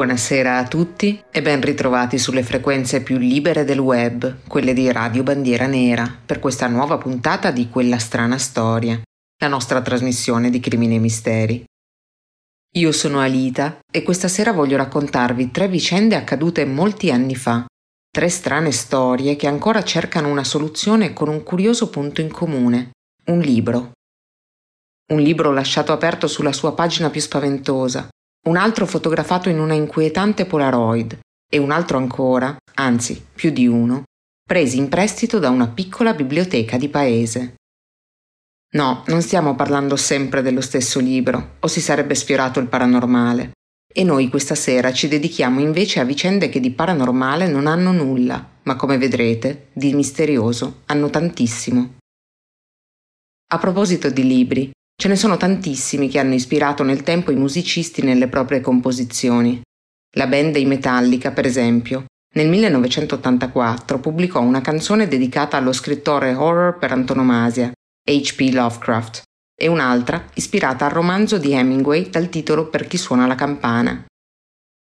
Buonasera a tutti e ben ritrovati sulle frequenze più libere del web, quelle di Radio Bandiera Nera, per questa nuova puntata di Quella strana storia, la nostra trasmissione di crimini e misteri. Io sono Alita e questa sera voglio raccontarvi tre vicende accadute molti anni fa, tre strane storie che ancora cercano una soluzione con un curioso punto in comune, un libro. Un libro lasciato aperto sulla sua pagina più spaventosa, un altro fotografato in una inquietante Polaroid e un altro ancora, anzi più di uno, presi in prestito da una piccola biblioteca di paese. No, non stiamo parlando sempre dello stesso libro, o si sarebbe sfiorato il paranormale. E noi questa sera ci dedichiamo invece a vicende che di paranormale non hanno nulla, ma come vedrete, di misterioso hanno tantissimo. A proposito di libri, Ce ne sono tantissimi che hanno ispirato nel tempo i musicisti nelle proprie composizioni. La band dei Metallica, per esempio, nel 1984 pubblicò una canzone dedicata allo scrittore horror per antonomasia, H.P. Lovecraft, e un'altra ispirata al romanzo di Hemingway dal titolo Per chi suona la campana.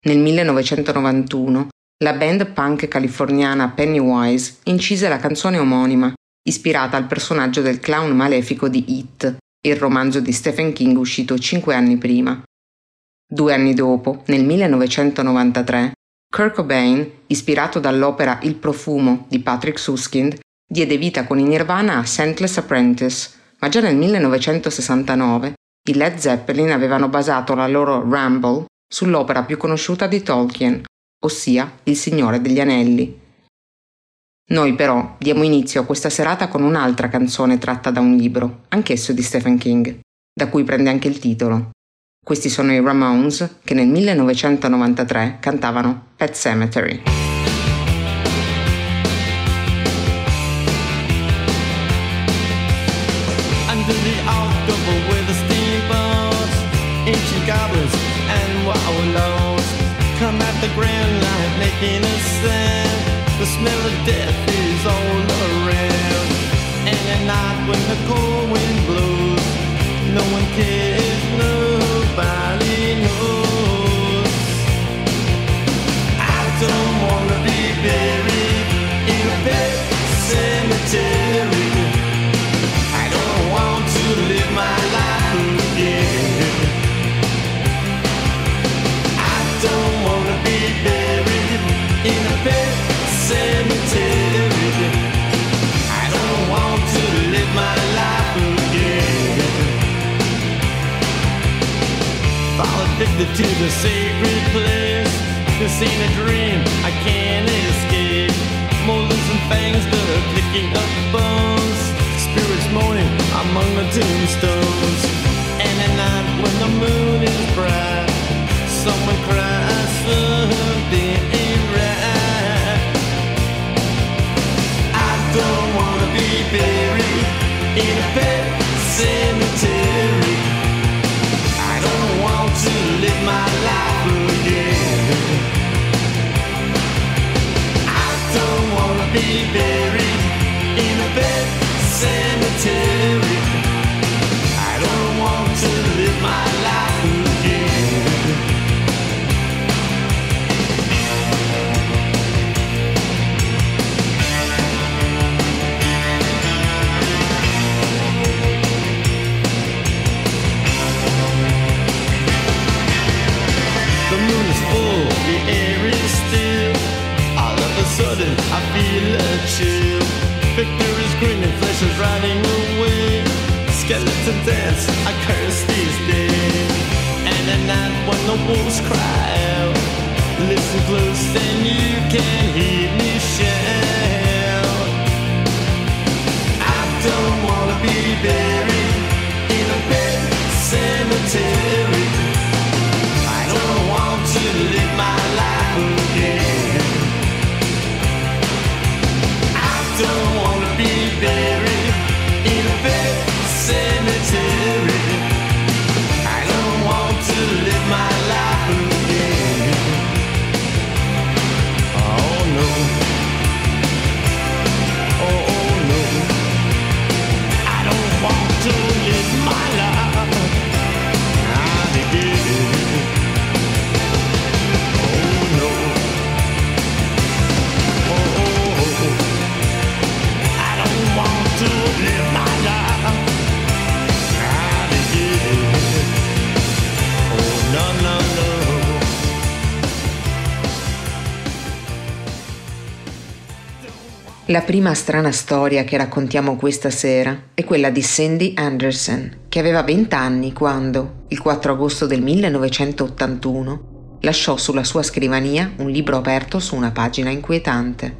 Nel 1991 la band punk californiana Pennywise incise la canzone omonima, ispirata al personaggio del clown malefico di It, il romanzo di Stephen King uscito cinque anni prima. Due anni dopo, nel 1993, Kurt Cobain, ispirato dall'opera Il profumo di Patrick Suskind, diede vita con i Nirvana a Scentless Apprentice, ma già nel 1969 i Led Zeppelin avevano basato la loro Ramble sull'opera più conosciuta di Tolkien, ossia Il Signore degli Anelli. Noi però diamo inizio a questa serata con un'altra canzone tratta da un libro, anch'esso di Stephen King, da cui prende anche il titolo. Questi sono i Ramones che nel 1993 cantavano Pet Cemetery. come at the grand light making a sound smell of death is all around. And at night when the cold wind blows, no one cares, nobody Fall to the sacred place. This ain't a dream, I can't escape. Molars and fangs that are picking up bones. Spirits moaning among the tombstones. And at night when the moon is bright, someone cries something ain't right. I don't wanna be buried in a pet cemetery. Be buried in a pet cemetery. Chill. Victor is grinning, flesh is riding away. Skeleton dance, I curse these days. And at night when the wolves cry out, listen close and you can hear me shout. I don't wanna be buried in a pet cemetery. La prima strana storia che raccontiamo questa sera è quella di Cindy Anderson, che aveva 20 anni quando, il 4 agosto del 1981, lasciò sulla sua scrivania un libro aperto su una pagina inquietante.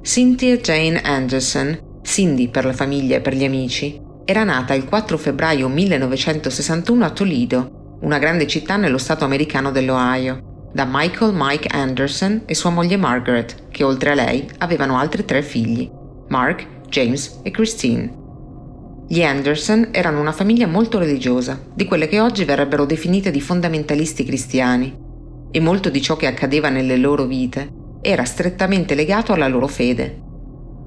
Cynthia Jane Anderson, Cindy per la famiglia e per gli amici, era nata il 4 febbraio 1961 a Toledo, una grande città nello stato americano dell'Ohio, da Michael Mike Anderson e sua moglie Margaret, che oltre a lei avevano altri tre figli, Mark, James e Christine. Gli Anderson erano una famiglia molto religiosa, di quelle che oggi verrebbero definite di fondamentalisti cristiani, e molto di ciò che accadeva nelle loro vite era strettamente legato alla loro fede.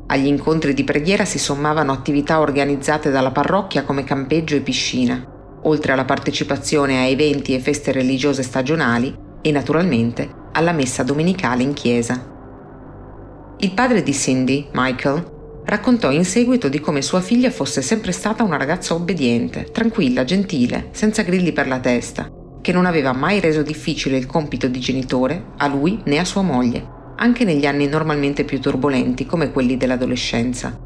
Agli incontri di preghiera si sommavano attività organizzate dalla parrocchia come campeggio e piscina, oltre alla partecipazione a eventi e feste religiose stagionali e naturalmente alla messa domenicale in chiesa. Il padre di Cindy, Michael, raccontò in seguito di come sua figlia fosse sempre stata una ragazza obbediente, tranquilla, gentile, senza grilli per la testa, che non aveva mai reso difficile il compito di genitore a lui né a sua moglie, anche negli anni normalmente più turbolenti come quelli dell'adolescenza.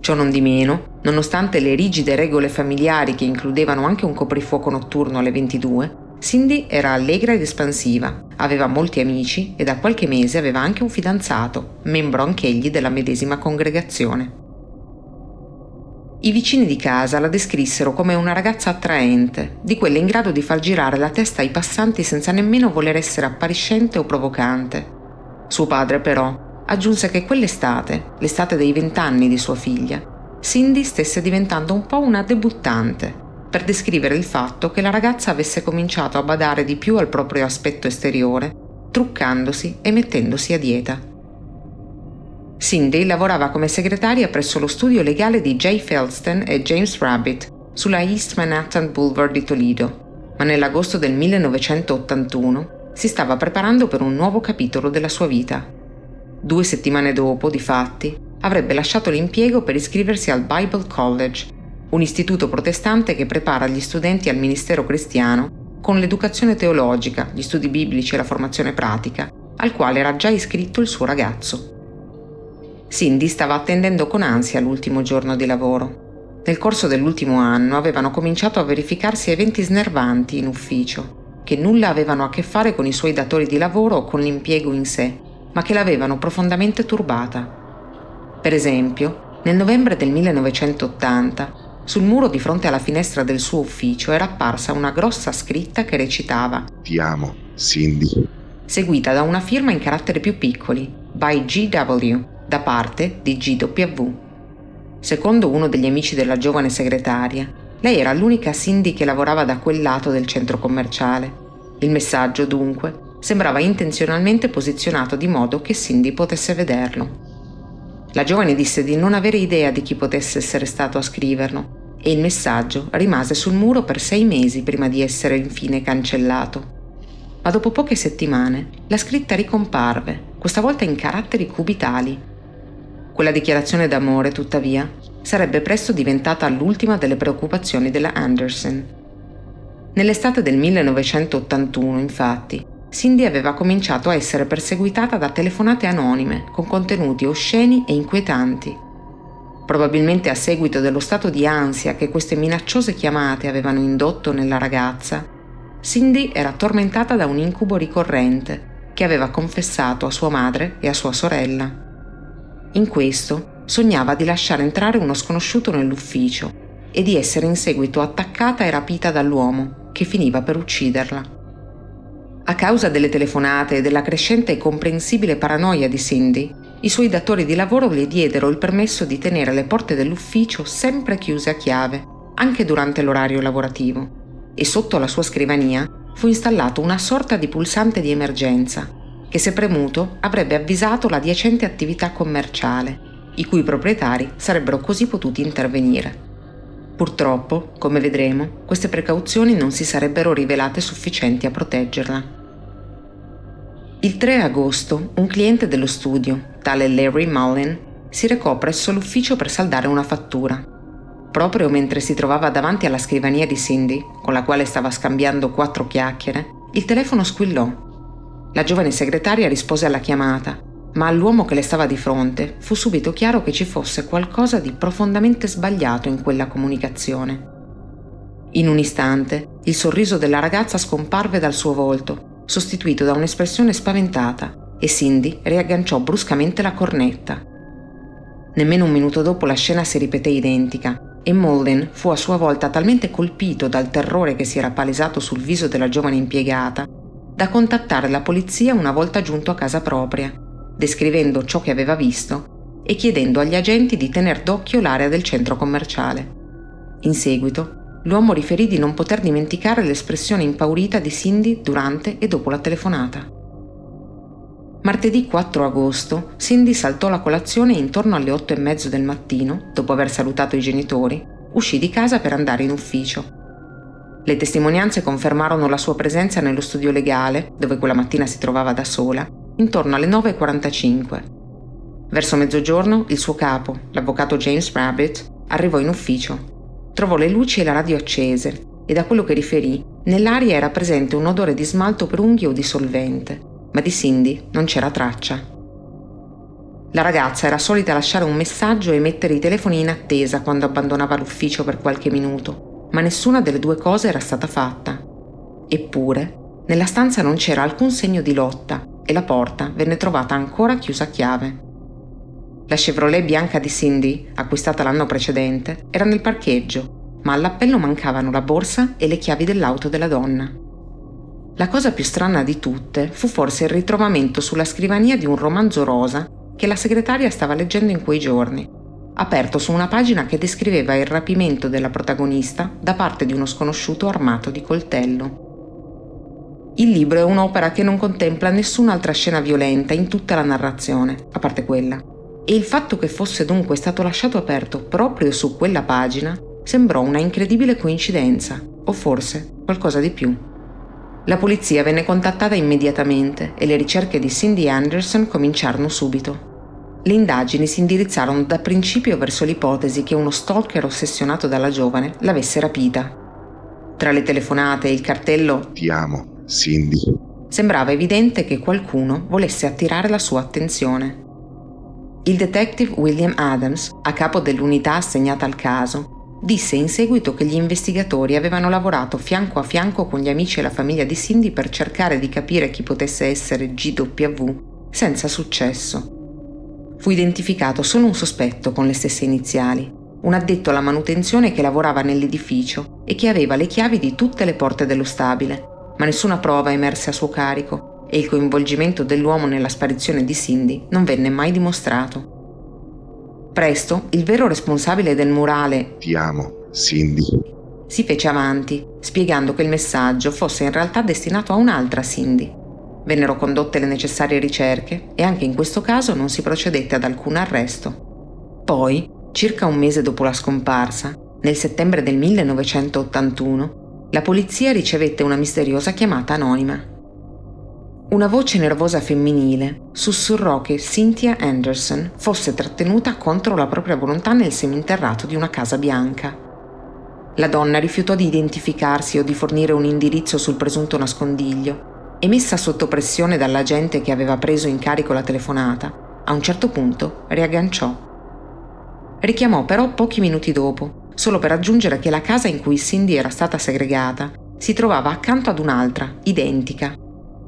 Ciò non di meno, nonostante le rigide regole familiari che includevano anche un coprifuoco notturno alle 22, Cindy era allegra ed espansiva, aveva molti amici e da qualche mese aveva anche un fidanzato, membro anch'egli della medesima congregazione. I vicini di casa la descrissero come una ragazza attraente, di quelle in grado di far girare la testa ai passanti senza nemmeno voler essere appariscente o provocante. Suo padre, però, aggiunse che quell'estate, l'estate dei vent'anni di sua figlia, Cindy stesse diventando un po' una debuttante per descrivere il fatto che la ragazza avesse cominciato a badare di più al proprio aspetto esteriore, truccandosi e mettendosi a dieta. Cindy lavorava come segretaria presso lo studio legale di Jay Felston e James Rabbit sulla East Manhattan Boulevard di Toledo, ma nell'agosto del 1981 si stava preparando per un nuovo capitolo della sua vita. Due settimane dopo, difatti, avrebbe lasciato l'impiego per iscriversi al Bible College un istituto protestante che prepara gli studenti al ministero cristiano con l'educazione teologica, gli studi biblici e la formazione pratica, al quale era già iscritto il suo ragazzo. Cindy stava attendendo con ansia l'ultimo giorno di lavoro. Nel corso dell'ultimo anno avevano cominciato a verificarsi eventi snervanti in ufficio, che nulla avevano a che fare con i suoi datori di lavoro o con l'impiego in sé, ma che l'avevano profondamente turbata. Per esempio, nel novembre del 1980 sul muro di fronte alla finestra del suo ufficio era apparsa una grossa scritta che recitava Ti amo, Cindy. Seguita da una firma in caratteri più piccoli, by GW, da parte di GW. Secondo uno degli amici della giovane segretaria, lei era l'unica Cindy che lavorava da quel lato del centro commerciale. Il messaggio, dunque, sembrava intenzionalmente posizionato di modo che Cindy potesse vederlo. La giovane disse di non avere idea di chi potesse essere stato a scriverlo e il messaggio rimase sul muro per sei mesi prima di essere infine cancellato. Ma dopo poche settimane la scritta ricomparve, questa volta in caratteri cubitali. Quella dichiarazione d'amore, tuttavia, sarebbe presto diventata l'ultima delle preoccupazioni della Anderson. Nell'estate del 1981, infatti, Cindy aveva cominciato a essere perseguitata da telefonate anonime con contenuti osceni e inquietanti probabilmente a seguito dello stato di ansia che queste minacciose chiamate avevano indotto nella ragazza, Cindy era tormentata da un incubo ricorrente che aveva confessato a sua madre e a sua sorella. In questo sognava di lasciare entrare uno sconosciuto nell'ufficio e di essere in seguito attaccata e rapita dall'uomo che finiva per ucciderla. A causa delle telefonate e della crescente e comprensibile paranoia di Cindy, i suoi datori di lavoro le diedero il permesso di tenere le porte dell'ufficio sempre chiuse a chiave, anche durante l'orario lavorativo, e sotto la sua scrivania fu installato una sorta di pulsante di emergenza, che se premuto avrebbe avvisato la adiacente attività commerciale, i cui proprietari sarebbero così potuti intervenire. Purtroppo, come vedremo, queste precauzioni non si sarebbero rivelate sufficienti a proteggerla. Il 3 agosto un cliente dello studio, tale Larry Mullen, si recò presso l'ufficio per saldare una fattura. Proprio mentre si trovava davanti alla scrivania di Cindy, con la quale stava scambiando quattro chiacchiere, il telefono squillò. La giovane segretaria rispose alla chiamata ma all'uomo che le stava di fronte fu subito chiaro che ci fosse qualcosa di profondamente sbagliato in quella comunicazione. In un istante, il sorriso della ragazza scomparve dal suo volto, sostituito da un'espressione spaventata, e Cindy riagganciò bruscamente la cornetta. Nemmeno un minuto dopo la scena si ripeté identica e Molden fu a sua volta talmente colpito dal terrore che si era palesato sul viso della giovane impiegata da contattare la polizia una volta giunto a casa propria, descrivendo ciò che aveva visto e chiedendo agli agenti di tener d'occhio l'area del centro commerciale. In seguito L'uomo riferì di non poter dimenticare l'espressione impaurita di Cindy durante e dopo la telefonata. Martedì 4 agosto, Cindy saltò la colazione intorno alle otto e mezzo del mattino, dopo aver salutato i genitori, uscì di casa per andare in ufficio. Le testimonianze confermarono la sua presenza nello studio legale, dove quella mattina si trovava da sola, intorno alle 9.45. Verso mezzogiorno il suo capo, l'avvocato James Rabbit, arrivò in ufficio Trovò le luci e la radio accese e da quello che riferì, nell'aria era presente un odore di smalto per unghie o di solvente, ma di Cindy non c'era traccia. La ragazza era solita lasciare un messaggio e mettere i telefoni in attesa quando abbandonava l'ufficio per qualche minuto, ma nessuna delle due cose era stata fatta. Eppure, nella stanza non c'era alcun segno di lotta e la porta venne trovata ancora chiusa a chiave. La Chevrolet bianca di Cindy, acquistata l'anno precedente, era nel parcheggio, ma all'appello mancavano la borsa e le chiavi dell'auto della donna. La cosa più strana di tutte fu forse il ritrovamento sulla scrivania di un romanzo rosa che la segretaria stava leggendo in quei giorni, aperto su una pagina che descriveva il rapimento della protagonista da parte di uno sconosciuto armato di coltello. Il libro è un'opera che non contempla nessun'altra scena violenta in tutta la narrazione, a parte quella e il fatto che fosse dunque stato lasciato aperto proprio su quella pagina sembrò una incredibile coincidenza, o forse qualcosa di più. La polizia venne contattata immediatamente e le ricerche di Cindy Anderson cominciarono subito. Le indagini si indirizzarono da principio verso l'ipotesi che uno stalker ossessionato dalla giovane l'avesse rapita. Tra le telefonate e il cartello Ti amo, Cindy. Sembrava evidente che qualcuno volesse attirare la sua attenzione. Il detective William Adams, a capo dell'unità assegnata al caso, disse in seguito che gli investigatori avevano lavorato fianco a fianco con gli amici e la famiglia di Cindy per cercare di capire chi potesse essere GW, senza successo. Fu identificato solo un sospetto con le stesse iniziali, un addetto alla manutenzione che lavorava nell'edificio e che aveva le chiavi di tutte le porte dello stabile, ma nessuna prova emerse a suo carico e il coinvolgimento dell'uomo nella sparizione di Cindy non venne mai dimostrato. Presto, il vero responsabile del murale Ti amo, Cindy si fece avanti, spiegando che il messaggio fosse in realtà destinato a un'altra Cindy. Vennero condotte le necessarie ricerche e anche in questo caso non si procedette ad alcun arresto. Poi, circa un mese dopo la scomparsa, nel settembre del 1981, la polizia ricevette una misteriosa chiamata anonima. Una voce nervosa femminile sussurrò che Cynthia Anderson fosse trattenuta contro la propria volontà nel seminterrato di una casa bianca. La donna rifiutò di identificarsi o di fornire un indirizzo sul presunto nascondiglio e messa sotto pressione dall'agente che aveva preso in carico la telefonata, a un certo punto riagganciò. Richiamò però pochi minuti dopo, solo per aggiungere che la casa in cui Cindy era stata segregata si trovava accanto ad un'altra, identica,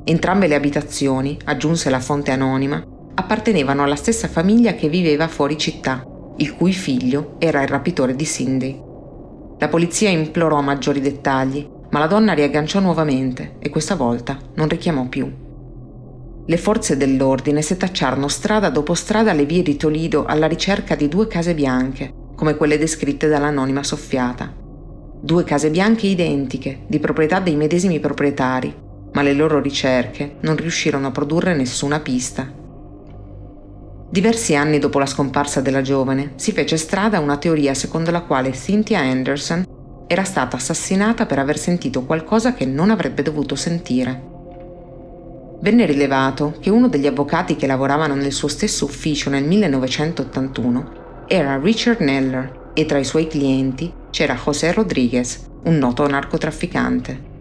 Entrambe le abitazioni, aggiunse la fonte anonima, appartenevano alla stessa famiglia che viveva fuori città, il cui figlio era il rapitore di Cindy. La polizia implorò maggiori dettagli, ma la donna riagganciò nuovamente e questa volta non richiamò più. Le forze dell'ordine setacciarono strada dopo strada le vie di Toledo alla ricerca di due case bianche, come quelle descritte dall'anonima soffiata. Due case bianche identiche, di proprietà dei medesimi proprietari, ma le loro ricerche non riuscirono a produrre nessuna pista. Diversi anni dopo la scomparsa della giovane si fece strada una teoria secondo la quale Cynthia Anderson era stata assassinata per aver sentito qualcosa che non avrebbe dovuto sentire. Venne rilevato che uno degli avvocati che lavoravano nel suo stesso ufficio nel 1981 era Richard Neller e tra i suoi clienti c'era José Rodriguez, un noto narcotrafficante.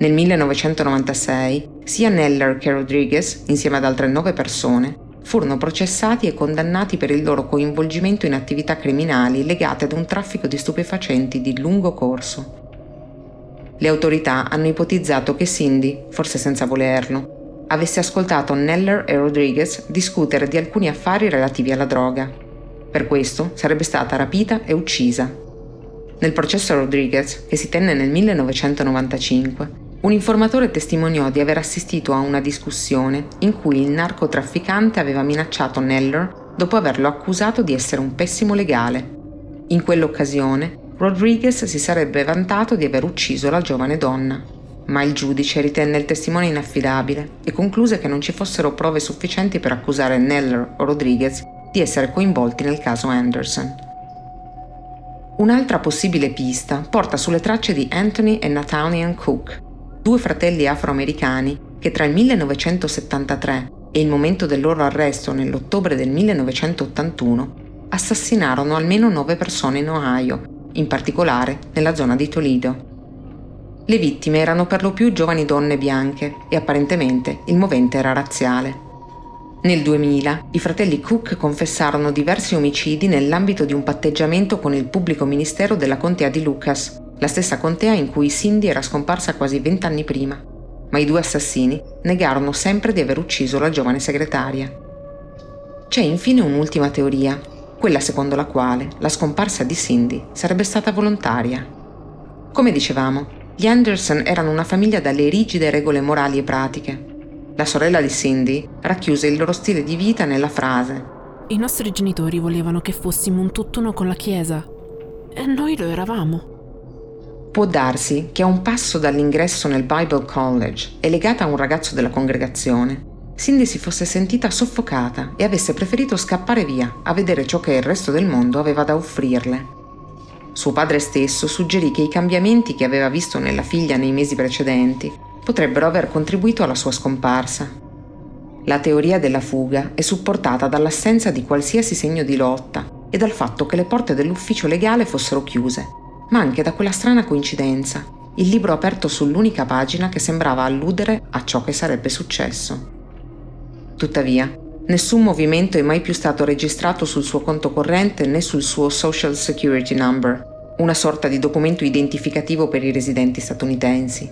Nel 1996 sia Neller che Rodriguez, insieme ad altre nove persone, furono processati e condannati per il loro coinvolgimento in attività criminali legate ad un traffico di stupefacenti di lungo corso. Le autorità hanno ipotizzato che Cindy, forse senza volerlo, avesse ascoltato Neller e Rodriguez discutere di alcuni affari relativi alla droga. Per questo sarebbe stata rapita e uccisa. Nel processo Rodriguez, che si tenne nel 1995, un informatore testimoniò di aver assistito a una discussione in cui il narcotrafficante aveva minacciato Neller dopo averlo accusato di essere un pessimo legale. In quell'occasione, Rodriguez si sarebbe vantato di aver ucciso la giovane donna, ma il giudice ritenne il testimone inaffidabile e concluse che non ci fossero prove sufficienti per accusare Neller o Rodriguez di essere coinvolti nel caso Anderson. Un'altra possibile pista porta sulle tracce di Anthony e Nathaniel Cook, due fratelli afroamericani che tra il 1973 e il momento del loro arresto nell'ottobre del 1981 assassinarono almeno nove persone in Ohio, in particolare nella zona di Toledo. Le vittime erano per lo più giovani donne bianche e apparentemente il movente era razziale. Nel 2000 i fratelli Cook confessarono diversi omicidi nell'ambito di un patteggiamento con il pubblico ministero della contea di Lucas, la stessa contea in cui Cindy era scomparsa quasi vent'anni prima, ma i due assassini negarono sempre di aver ucciso la giovane segretaria. C'è infine un'ultima teoria, quella secondo la quale la scomparsa di Cindy sarebbe stata volontaria. Come dicevamo, gli Anderson erano una famiglia dalle rigide regole morali e pratiche. La sorella di Cindy racchiuse il loro stile di vita nella frase I nostri genitori volevano che fossimo un tutt'uno con la Chiesa e noi lo eravamo. Può darsi che a un passo dall'ingresso nel Bible College e legata a un ragazzo della congregazione, Cindy si fosse sentita soffocata e avesse preferito scappare via a vedere ciò che il resto del mondo aveva da offrirle. Suo padre stesso suggerì che i cambiamenti che aveva visto nella figlia nei mesi precedenti potrebbero aver contribuito alla sua scomparsa. La teoria della fuga è supportata dall'assenza di qualsiasi segno di lotta e dal fatto che le porte dell'ufficio legale fossero chiuse ma anche da quella strana coincidenza, il libro aperto sull'unica pagina che sembrava alludere a ciò che sarebbe successo. Tuttavia, nessun movimento è mai più stato registrato sul suo conto corrente né sul suo Social Security Number, una sorta di documento identificativo per i residenti statunitensi.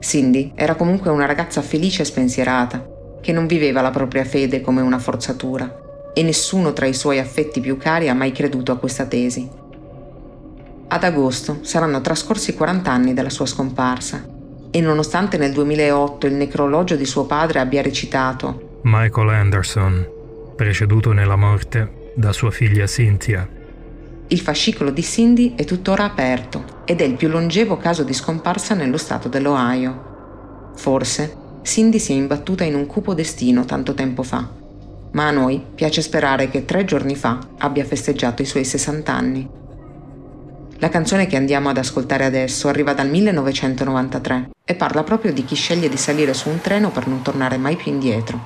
Cindy era comunque una ragazza felice e spensierata, che non viveva la propria fede come una forzatura, e nessuno tra i suoi affetti più cari ha mai creduto a questa tesi. Ad agosto saranno trascorsi 40 anni dalla sua scomparsa e nonostante nel 2008 il necrologio di suo padre abbia recitato Michael Anderson, preceduto nella morte da sua figlia Cynthia. Il fascicolo di Cindy è tuttora aperto ed è il più longevo caso di scomparsa nello stato dell'Ohio. Forse Cindy si è imbattuta in un cupo destino tanto tempo fa, ma a noi piace sperare che tre giorni fa abbia festeggiato i suoi 60 anni. La canzone che andiamo ad ascoltare adesso arriva dal 1993 e parla proprio di chi sceglie di salire su un treno per non tornare mai più indietro.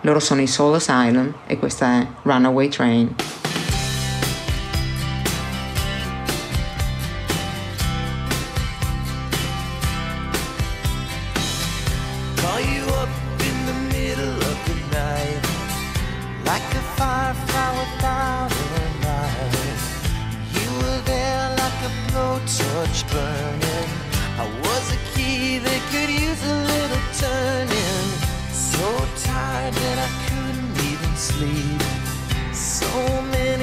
Loro sono i Soul Asylum e questa è Runaway Train.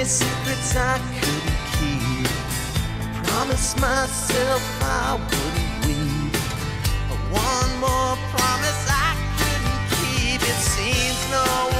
I couldn't keep. I promised myself I wouldn't weep. One more promise I couldn't keep. It seems no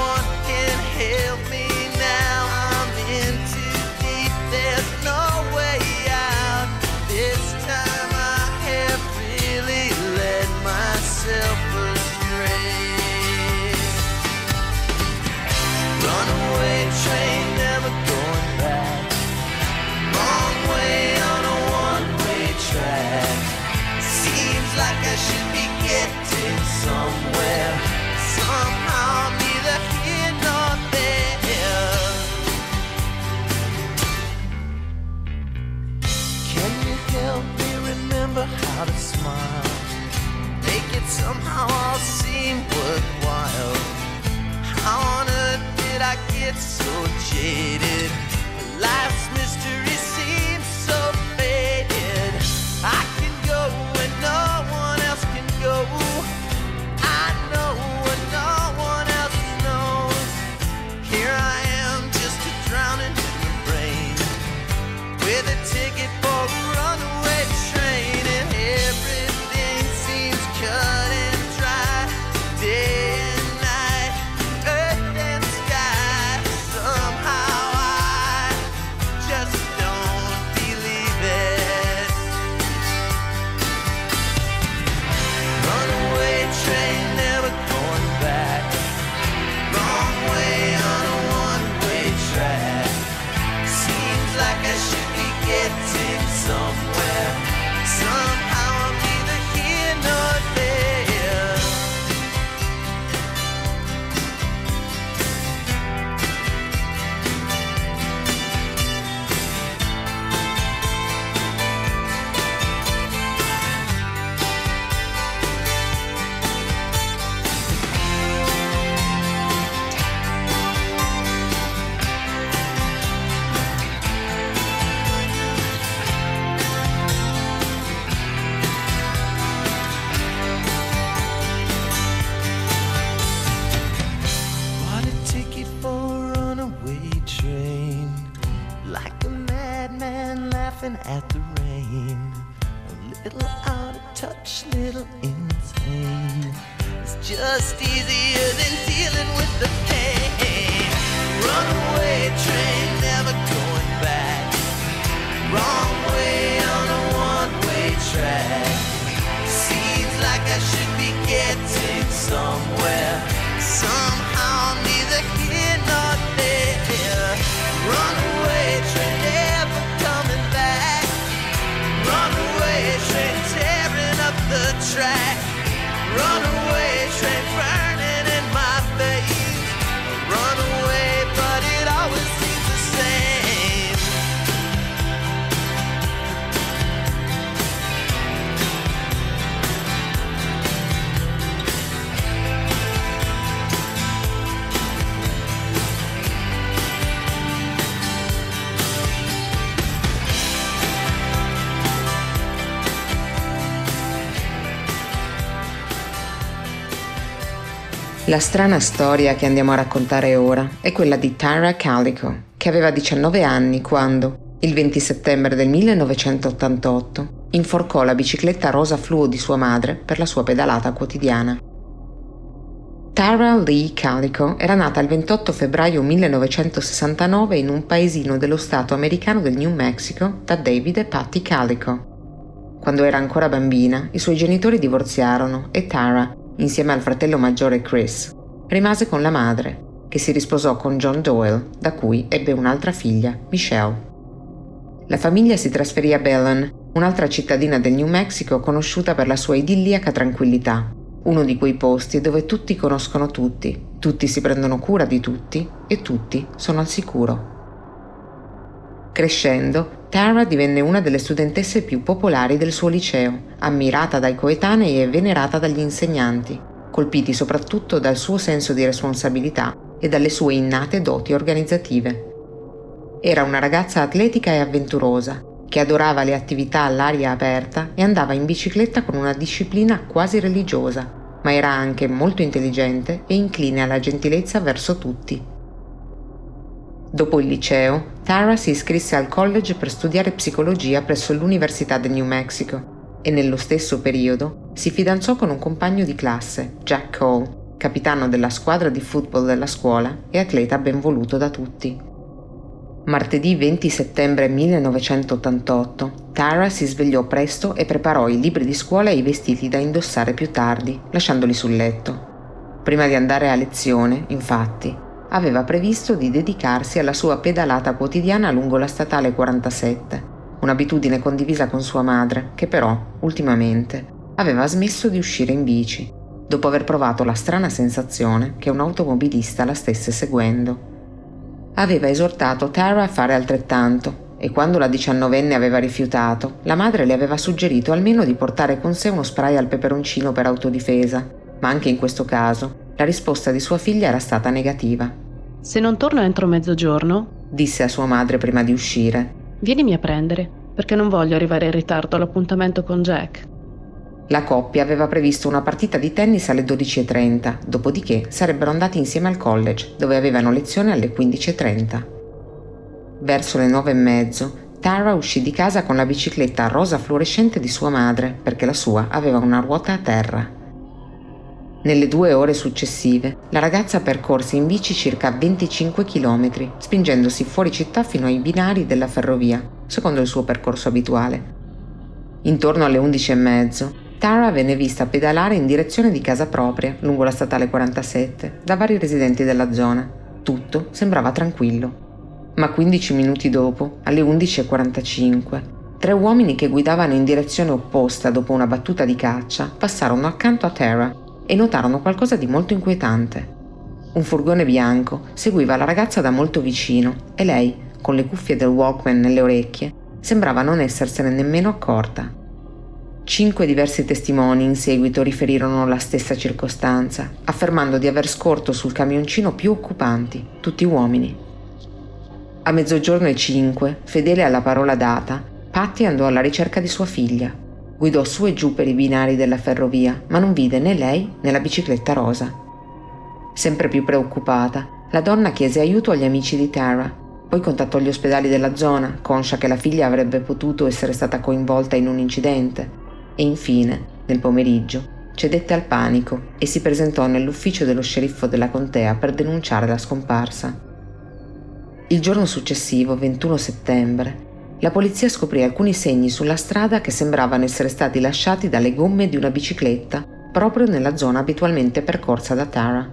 it is. La strana storia che andiamo a raccontare ora è quella di Tara Calico, che aveva 19 anni quando, il 20 settembre del 1988, inforcò la bicicletta rosa fluo di sua madre per la sua pedalata quotidiana. Tara Lee Calico era nata il 28 febbraio 1969 in un paesino dello stato americano del New Mexico da David e Patty Calico. Quando era ancora bambina, i suoi genitori divorziarono e Tara, insieme al fratello maggiore Chris, rimase con la madre, che si risposò con John Doyle, da cui ebbe un'altra figlia, Michelle. La famiglia si trasferì a Belen, un'altra cittadina del New Mexico conosciuta per la sua idilliaca tranquillità, uno di quei posti dove tutti conoscono tutti, tutti si prendono cura di tutti e tutti sono al sicuro. Crescendo, Tara divenne una delle studentesse più popolari del suo liceo, ammirata dai coetanei e venerata dagli insegnanti, colpiti soprattutto dal suo senso di responsabilità e dalle sue innate doti organizzative. Era una ragazza atletica e avventurosa, che adorava le attività all'aria aperta e andava in bicicletta con una disciplina quasi religiosa, ma era anche molto intelligente e incline alla gentilezza verso tutti. Dopo il liceo, Tara si iscrisse al college per studiare psicologia presso l'Università del New Mexico e nello stesso periodo si fidanzò con un compagno di classe, Jack Cole, capitano della squadra di football della scuola e atleta ben voluto da tutti. Martedì 20 settembre 1988, Tara si svegliò presto e preparò i libri di scuola e i vestiti da indossare più tardi, lasciandoli sul letto. Prima di andare a lezione, infatti, aveva previsto di dedicarsi alla sua pedalata quotidiana lungo la statale 47, un'abitudine condivisa con sua madre, che però, ultimamente, aveva smesso di uscire in bici, dopo aver provato la strana sensazione che un automobilista la stesse seguendo. Aveva esortato Tara a fare altrettanto e quando la diciannovenne aveva rifiutato, la madre le aveva suggerito almeno di portare con sé uno spray al peperoncino per autodifesa, ma anche in questo caso la risposta di sua figlia era stata negativa. Se non torno entro mezzogiorno, disse a sua madre prima di uscire. Vienimi a prendere, perché non voglio arrivare in ritardo all'appuntamento con Jack. La coppia aveva previsto una partita di tennis alle 12.30, dopodiché sarebbero andati insieme al college, dove avevano lezione alle 15.30. Verso le nove e mezzo, Tara uscì di casa con la bicicletta rosa fluorescente di sua madre, perché la sua aveva una ruota a terra. Nelle due ore successive, la ragazza percorse in bici circa 25 km, spingendosi fuori città fino ai binari della ferrovia, secondo il suo percorso abituale. Intorno alle 11 e mezzo, Tara venne vista pedalare in direzione di casa propria, lungo la statale 47, da vari residenti della zona. Tutto sembrava tranquillo. Ma 15 minuti dopo, alle 11.45, tre uomini che guidavano in direzione opposta dopo una battuta di caccia passarono accanto a Tara e notarono qualcosa di molto inquietante. Un furgone bianco seguiva la ragazza da molto vicino e lei, con le cuffie del Walkman nelle orecchie, sembrava non essersene nemmeno accorta. Cinque diversi testimoni in seguito riferirono la stessa circostanza, affermando di aver scorto sul camioncino più occupanti, tutti uomini. A mezzogiorno e cinque, fedele alla parola data, Patty andò alla ricerca di sua figlia. Guidò su e giù per i binari della ferrovia, ma non vide né lei né la bicicletta rosa. Sempre più preoccupata, la donna chiese aiuto agli amici di Tara, poi contattò gli ospedali della zona, conscia che la figlia avrebbe potuto essere stata coinvolta in un incidente, e infine, nel pomeriggio, cedette al panico e si presentò nell'ufficio dello sceriffo della contea per denunciare la scomparsa. Il giorno successivo, 21 settembre, la polizia scoprì alcuni segni sulla strada che sembravano essere stati lasciati dalle gomme di una bicicletta proprio nella zona abitualmente percorsa da Tara.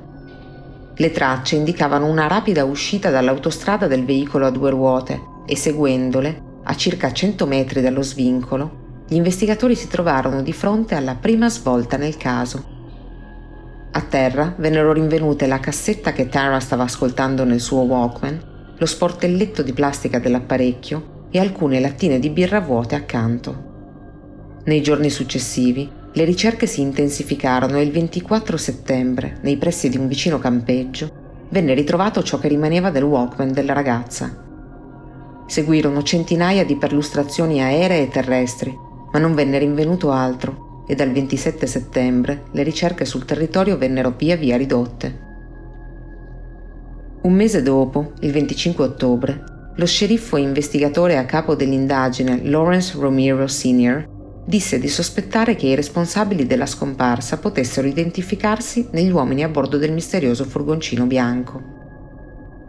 Le tracce indicavano una rapida uscita dall'autostrada del veicolo a due ruote e seguendole, a circa 100 metri dallo svincolo, gli investigatori si trovarono di fronte alla prima svolta nel caso. A terra vennero rinvenute la cassetta che Tara stava ascoltando nel suo Walkman, lo sportelletto di plastica dell'apparecchio e alcune lattine di birra vuote accanto. Nei giorni successivi, le ricerche si intensificarono e il 24 settembre, nei pressi di un vicino campeggio, venne ritrovato ciò che rimaneva del Walkman della ragazza. Seguirono centinaia di perlustrazioni aeree e terrestri, ma non venne rinvenuto altro e dal 27 settembre le ricerche sul territorio vennero via via ridotte. Un mese dopo, il 25 ottobre, lo sceriffo e investigatore a capo dell'indagine Lawrence Romero Sr. disse di sospettare che i responsabili della scomparsa potessero identificarsi negli uomini a bordo del misterioso furgoncino bianco.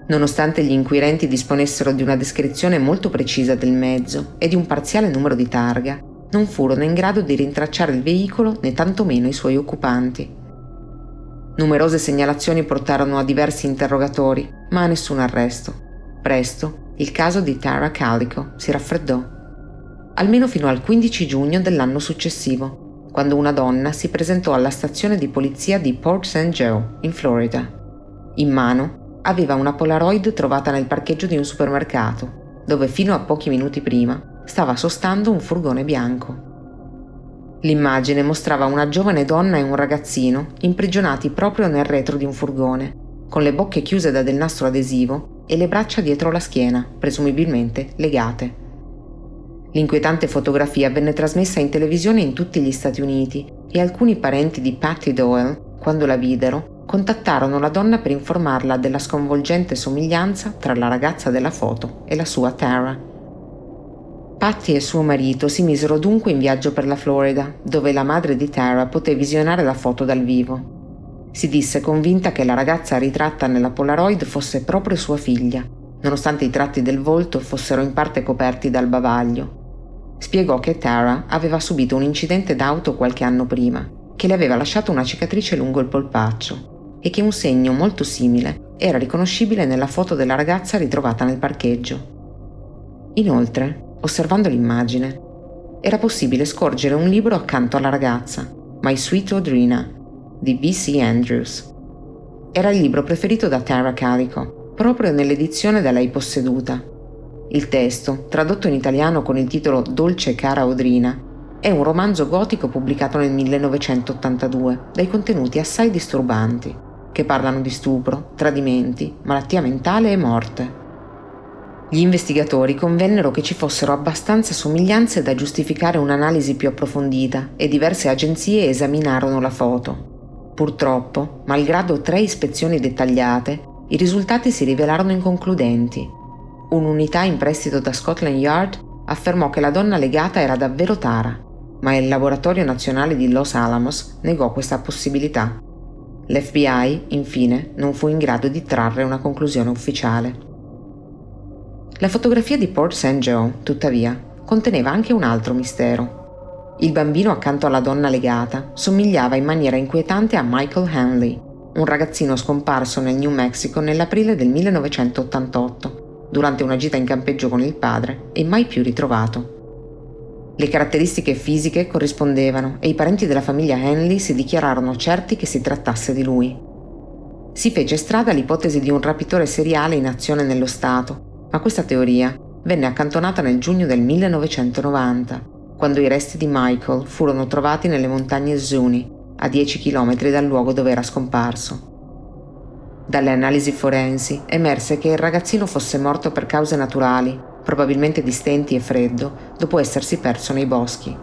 Nonostante gli inquirenti disponessero di una descrizione molto precisa del mezzo e di un parziale numero di targa, non furono in grado di rintracciare il veicolo né tantomeno i suoi occupanti. Numerose segnalazioni portarono a diversi interrogatori, ma a nessun arresto. Presto il caso di Tara Calico si raffreddò, almeno fino al 15 giugno dell'anno successivo, quando una donna si presentò alla stazione di polizia di Port St. Joe, in Florida. In mano aveva una Polaroid trovata nel parcheggio di un supermercato, dove fino a pochi minuti prima stava sostando un furgone bianco. L'immagine mostrava una giovane donna e un ragazzino imprigionati proprio nel retro di un furgone, con le bocche chiuse da del nastro adesivo e le braccia dietro la schiena, presumibilmente legate. L'inquietante fotografia venne trasmessa in televisione in tutti gli Stati Uniti e alcuni parenti di Patty Doyle, quando la videro, contattarono la donna per informarla della sconvolgente somiglianza tra la ragazza della foto e la sua Tara. Patty e suo marito si misero dunque in viaggio per la Florida, dove la madre di Tara poté visionare la foto dal vivo. Si disse convinta che la ragazza ritratta nella Polaroid fosse proprio sua figlia, nonostante i tratti del volto fossero in parte coperti dal bavaglio. Spiegò che Tara aveva subito un incidente d'auto qualche anno prima, che le aveva lasciato una cicatrice lungo il polpaccio e che un segno molto simile era riconoscibile nella foto della ragazza ritrovata nel parcheggio. Inoltre, osservando l'immagine. Era possibile scorgere un libro accanto alla ragazza, My Sweet Audrina, di V.C. Andrews. Era il libro preferito da Tara Calico, proprio nell'edizione da lei posseduta. Il testo, tradotto in italiano con il titolo Dolce cara Audrina, è un romanzo gotico pubblicato nel 1982, dai contenuti assai disturbanti. che parlano di stupro, tradimenti, malattia mentale e morte. Gli investigatori convennero che ci fossero abbastanza somiglianze da giustificare un'analisi più approfondita e diverse agenzie esaminarono la foto. Purtroppo, malgrado tre ispezioni dettagliate, i risultati si rivelarono inconcludenti. Un'unità in prestito da Scotland Yard affermò che la donna legata era davvero Tara, ma il Laboratorio Nazionale di Los Alamos negò questa possibilità. L'FBI, infine, non fu in grado di trarre una conclusione ufficiale. La fotografia di Port St. Joe, tuttavia, conteneva anche un altro mistero. Il bambino accanto alla donna legata somigliava in maniera inquietante a Michael Hanley, un ragazzino scomparso nel New Mexico nell'aprile del 1988, durante una gita in campeggio con il padre e mai più ritrovato. Le caratteristiche fisiche corrispondevano e i parenti della famiglia Hanley si dichiararono certi che si trattasse di lui. Si fece strada l'ipotesi di un rapitore seriale in azione nello Stato ma questa teoria venne accantonata nel giugno del 1990, quando i resti di Michael furono trovati nelle montagne Zuni, a 10 km dal luogo dove era scomparso. Dalle analisi forensi emerse che il ragazzino fosse morto per cause naturali, probabilmente di stenti e freddo, dopo essersi perso nei boschi.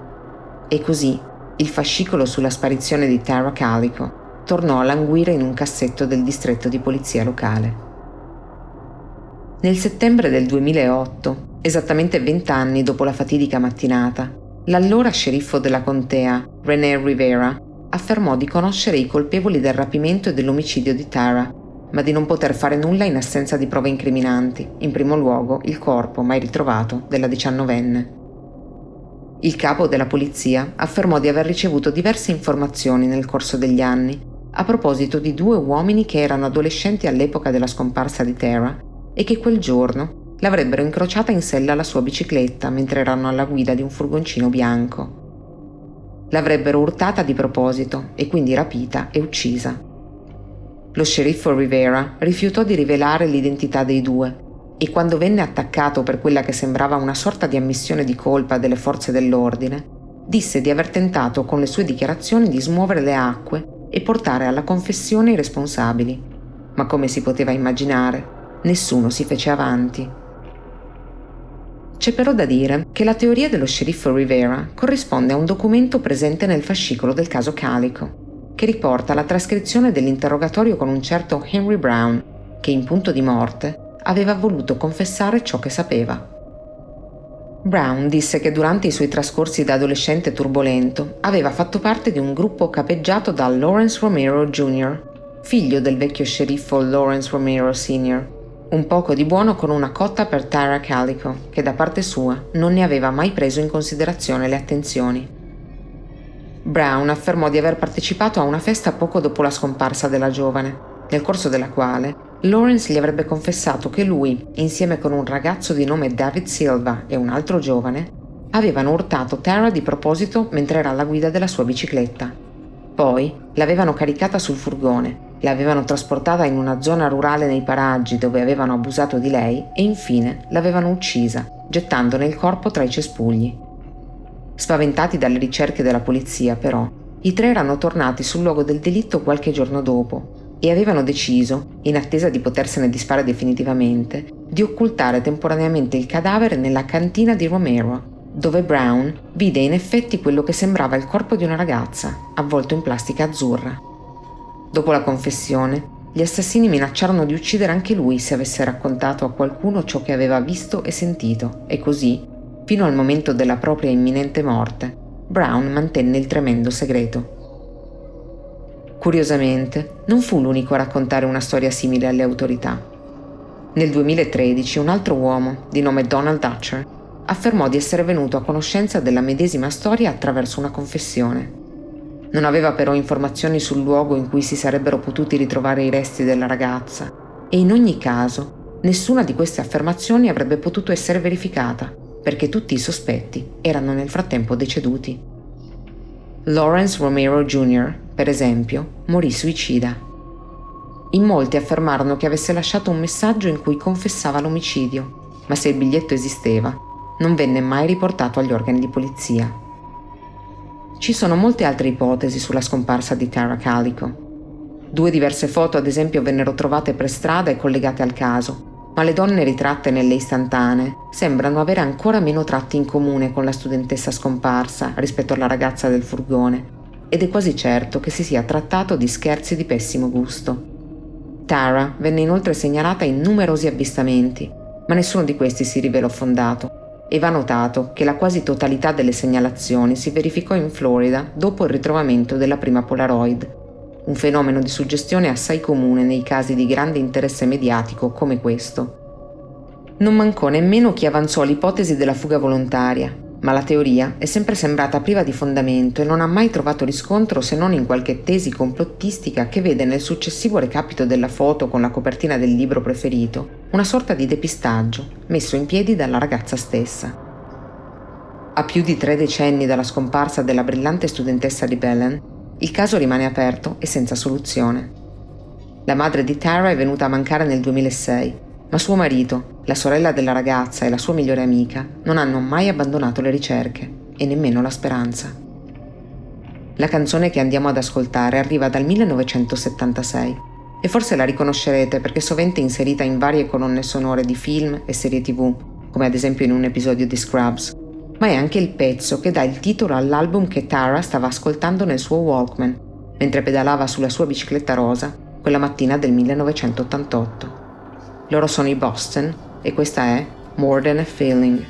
E così il fascicolo sulla sparizione di Tara Calico tornò a languire in un cassetto del distretto di polizia locale. Nel settembre del 2008, esattamente vent'anni dopo la fatidica mattinata, l'allora sceriffo della contea, René Rivera, affermò di conoscere i colpevoli del rapimento e dell'omicidio di Tara, ma di non poter fare nulla in assenza di prove incriminanti, in primo luogo il corpo mai ritrovato della diciannovenne. Il capo della polizia affermò di aver ricevuto diverse informazioni nel corso degli anni a proposito di due uomini che erano adolescenti all'epoca della scomparsa di Tara e che quel giorno l'avrebbero incrociata in sella alla sua bicicletta mentre erano alla guida di un furgoncino bianco. L'avrebbero urtata di proposito e quindi rapita e uccisa. Lo sceriffo Rivera rifiutò di rivelare l'identità dei due e quando venne attaccato per quella che sembrava una sorta di ammissione di colpa delle forze dell'ordine, disse di aver tentato con le sue dichiarazioni di smuovere le acque e portare alla confessione i responsabili. Ma come si poteva immaginare, nessuno si fece avanti. C'è però da dire che la teoria dello sceriffo Rivera corrisponde a un documento presente nel fascicolo del caso Calico, che riporta la trascrizione dell'interrogatorio con un certo Henry Brown, che in punto di morte aveva voluto confessare ciò che sapeva. Brown disse che durante i suoi trascorsi da adolescente turbolento aveva fatto parte di un gruppo capeggiato da Lawrence Romero Jr., figlio del vecchio sceriffo Lawrence Romero Sr., un poco di buono con una cotta per Tara Calico, che da parte sua non ne aveva mai preso in considerazione le attenzioni. Brown affermò di aver partecipato a una festa poco dopo la scomparsa della giovane, nel corso della quale Lawrence gli avrebbe confessato che lui, insieme con un ragazzo di nome David Silva e un altro giovane, avevano urtato Tara di proposito mentre era alla guida della sua bicicletta. Poi l'avevano caricata sul furgone L'avevano trasportata in una zona rurale nei paraggi dove avevano abusato di lei e infine l'avevano uccisa, gettandone il corpo tra i cespugli. Spaventati dalle ricerche della polizia, però, i tre erano tornati sul luogo del delitto qualche giorno dopo e avevano deciso, in attesa di potersene disfare definitivamente, di occultare temporaneamente il cadavere nella cantina di Romero, dove Brown vide in effetti quello che sembrava il corpo di una ragazza, avvolto in plastica azzurra. Dopo la confessione, gli assassini minacciarono di uccidere anche lui se avesse raccontato a qualcuno ciò che aveva visto e sentito, e così, fino al momento della propria imminente morte, Brown mantenne il tremendo segreto. Curiosamente, non fu l'unico a raccontare una storia simile alle autorità. Nel 2013 un altro uomo, di nome Donald Dutcher, affermò di essere venuto a conoscenza della medesima storia attraverso una confessione. Non aveva però informazioni sul luogo in cui si sarebbero potuti ritrovare i resti della ragazza e in ogni caso nessuna di queste affermazioni avrebbe potuto essere verificata perché tutti i sospetti erano nel frattempo deceduti. Lawrence Romero Jr., per esempio, morì suicida. In molti affermarono che avesse lasciato un messaggio in cui confessava l'omicidio, ma se il biglietto esisteva, non venne mai riportato agli organi di polizia. Ci sono molte altre ipotesi sulla scomparsa di Tara Calico. Due diverse foto, ad esempio, vennero trovate per strada e collegate al caso, ma le donne ritratte nelle istantanee sembrano avere ancora meno tratti in comune con la studentessa scomparsa rispetto alla ragazza del furgone, ed è quasi certo che si sia trattato di scherzi di pessimo gusto. Tara venne inoltre segnalata in numerosi avvistamenti, ma nessuno di questi si rivelò fondato e va notato che la quasi totalità delle segnalazioni si verificò in Florida dopo il ritrovamento della prima Polaroid, un fenomeno di suggestione assai comune nei casi di grande interesse mediatico come questo. Non mancò nemmeno chi avanzò l'ipotesi della fuga volontaria, ma la teoria è sempre sembrata priva di fondamento e non ha mai trovato riscontro se non in qualche tesi complottistica che vede nel successivo recapito della foto con la copertina del libro preferito una sorta di depistaggio messo in piedi dalla ragazza stessa. A più di tre decenni dalla scomparsa della brillante studentessa di Belen, il caso rimane aperto e senza soluzione. La madre di Tara è venuta a mancare nel 2006 ma suo marito, la sorella della ragazza e la sua migliore amica non hanno mai abbandonato le ricerche e nemmeno la speranza. La canzone che andiamo ad ascoltare arriva dal 1976 e forse la riconoscerete perché è sovente inserita in varie colonne sonore di film e serie tv, come ad esempio in un episodio di Scrubs, ma è anche il pezzo che dà il titolo all'album che Tara stava ascoltando nel suo Walkman, mentre pedalava sulla sua bicicletta rosa quella mattina del 1988. Loro sono i Boston e questa è More Than a Feeling.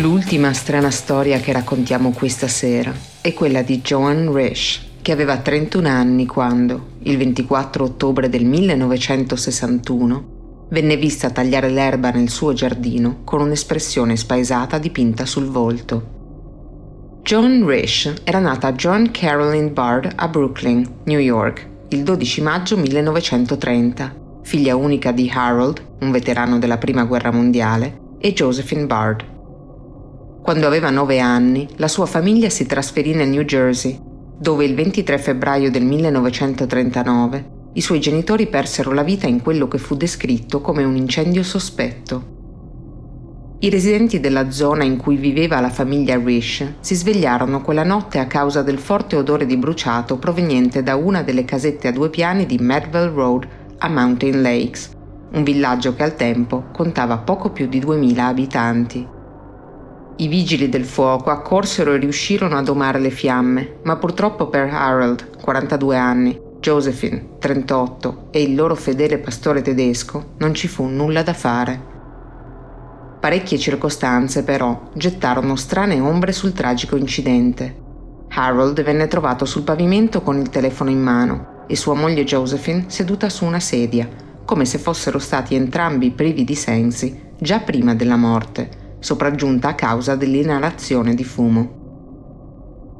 L'ultima strana storia che raccontiamo questa sera è quella di Joan Risch, che aveva 31 anni quando, il 24 ottobre del 1961, venne vista tagliare l'erba nel suo giardino con un'espressione spaesata dipinta sul volto. Joan Risch era nata John Caroline Bard a Brooklyn, New York, il 12 maggio 1930, figlia unica di Harold, un veterano della Prima Guerra Mondiale, e Josephine Bard. Quando aveva nove anni, la sua famiglia si trasferì nel New Jersey, dove il 23 febbraio del 1939 i suoi genitori persero la vita in quello che fu descritto come un incendio sospetto. I residenti della zona in cui viveva la famiglia Risch si svegliarono quella notte a causa del forte odore di bruciato proveniente da una delle casette a due piani di Medwell Road a Mountain Lakes, un villaggio che al tempo contava poco più di 2000 abitanti. I vigili del fuoco accorsero e riuscirono a domare le fiamme, ma purtroppo per Harold, 42 anni, Josephine, 38, e il loro fedele pastore tedesco non ci fu nulla da fare. Parecchie circostanze, però, gettarono strane ombre sul tragico incidente. Harold venne trovato sul pavimento con il telefono in mano e sua moglie Josephine seduta su una sedia, come se fossero stati entrambi privi di sensi già prima della morte, sopraggiunta a causa dell'inalazione di fumo.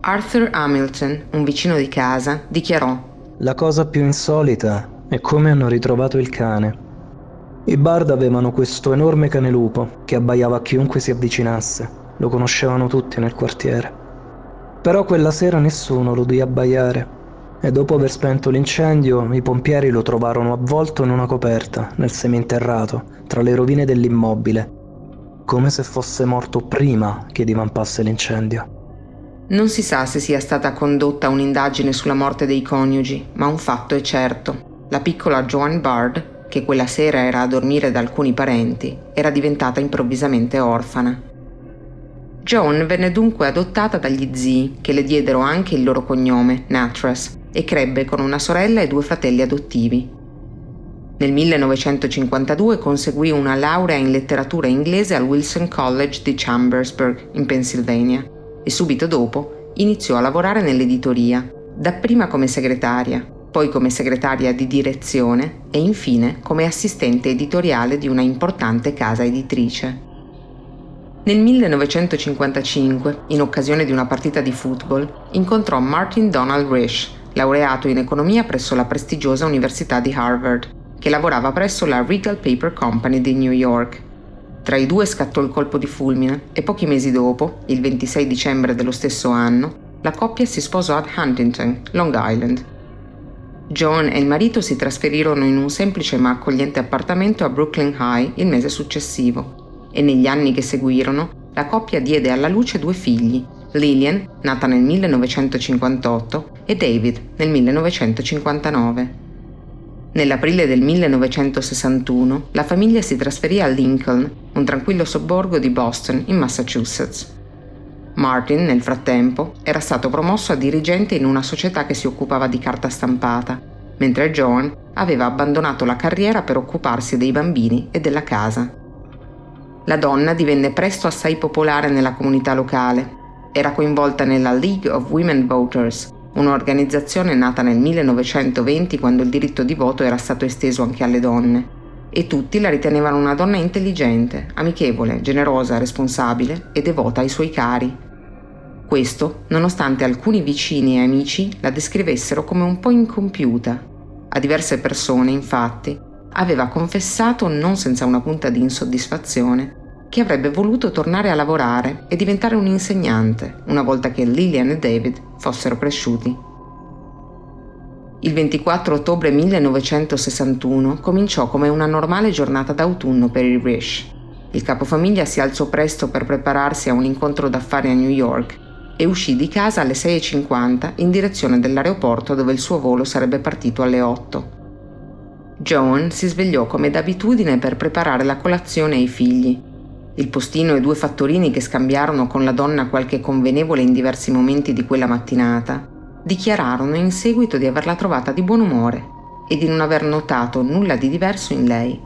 Arthur Hamilton, un vicino di casa, dichiarò la cosa più insolita è come hanno ritrovato il cane. I Bard avevano questo enorme cane lupo che abbaiava a chiunque si avvicinasse. Lo conoscevano tutti nel quartiere. Però quella sera nessuno lo udì abbaiare e dopo aver spento l'incendio i pompieri lo trovarono avvolto in una coperta nel seminterrato tra le rovine dell'immobile, come se fosse morto prima che divampasse l'incendio. Non si sa se sia stata condotta un'indagine sulla morte dei coniugi, ma un fatto è certo. La piccola Joan Bard, che quella sera era a dormire da alcuni parenti, era diventata improvvisamente orfana. Joan venne dunque adottata dagli zii, che le diedero anche il loro cognome, Natras, e crebbe con una sorella e due fratelli adottivi. Nel 1952 conseguì una laurea in letteratura inglese al Wilson College di Chambersburg, in Pennsylvania e subito dopo iniziò a lavorare nell'editoria, dapprima come segretaria, poi come segretaria di direzione e infine come assistente editoriale di una importante casa editrice. Nel 1955, in occasione di una partita di football, incontrò Martin Donald Risch, laureato in economia presso la prestigiosa Università di Harvard, che lavorava presso la Regal Paper Company di New York tra i due scattò il colpo di fulmine e pochi mesi dopo, il 26 dicembre dello stesso anno, la coppia si sposò ad Huntington, Long Island. John e il marito si trasferirono in un semplice ma accogliente appartamento a Brooklyn High il mese successivo e negli anni che seguirono la coppia diede alla luce due figli, Lillian, nata nel 1958, e David nel 1959. Nell'aprile del 1961 la famiglia si trasferì a Lincoln, un tranquillo sobborgo di Boston, in Massachusetts. Martin, nel frattempo, era stato promosso a dirigente in una società che si occupava di carta stampata, mentre Joan aveva abbandonato la carriera per occuparsi dei bambini e della casa. La donna divenne presto assai popolare nella comunità locale. Era coinvolta nella League of Women Voters, un'organizzazione nata nel 1920 quando il diritto di voto era stato esteso anche alle donne. E tutti la ritenevano una donna intelligente, amichevole, generosa, responsabile e devota ai suoi cari. Questo nonostante alcuni vicini e amici la descrivessero come un po' incompiuta. A diverse persone, infatti, aveva confessato, non senza una punta di insoddisfazione, che avrebbe voluto tornare a lavorare e diventare un insegnante una volta che Lillian e David fossero cresciuti. Il 24 ottobre 1961 cominciò come una normale giornata d'autunno per i Rish. Il capofamiglia si alzò presto per prepararsi a un incontro d'affari a New York e uscì di casa alle 6.50 in direzione dell'aeroporto dove il suo volo sarebbe partito alle 8. Joan si svegliò come d'abitudine per preparare la colazione ai figli il postino e due fattorini che scambiarono con la donna qualche convenevole in diversi momenti di quella mattinata, dichiararono in seguito di averla trovata di buon umore e di non aver notato nulla di diverso in lei.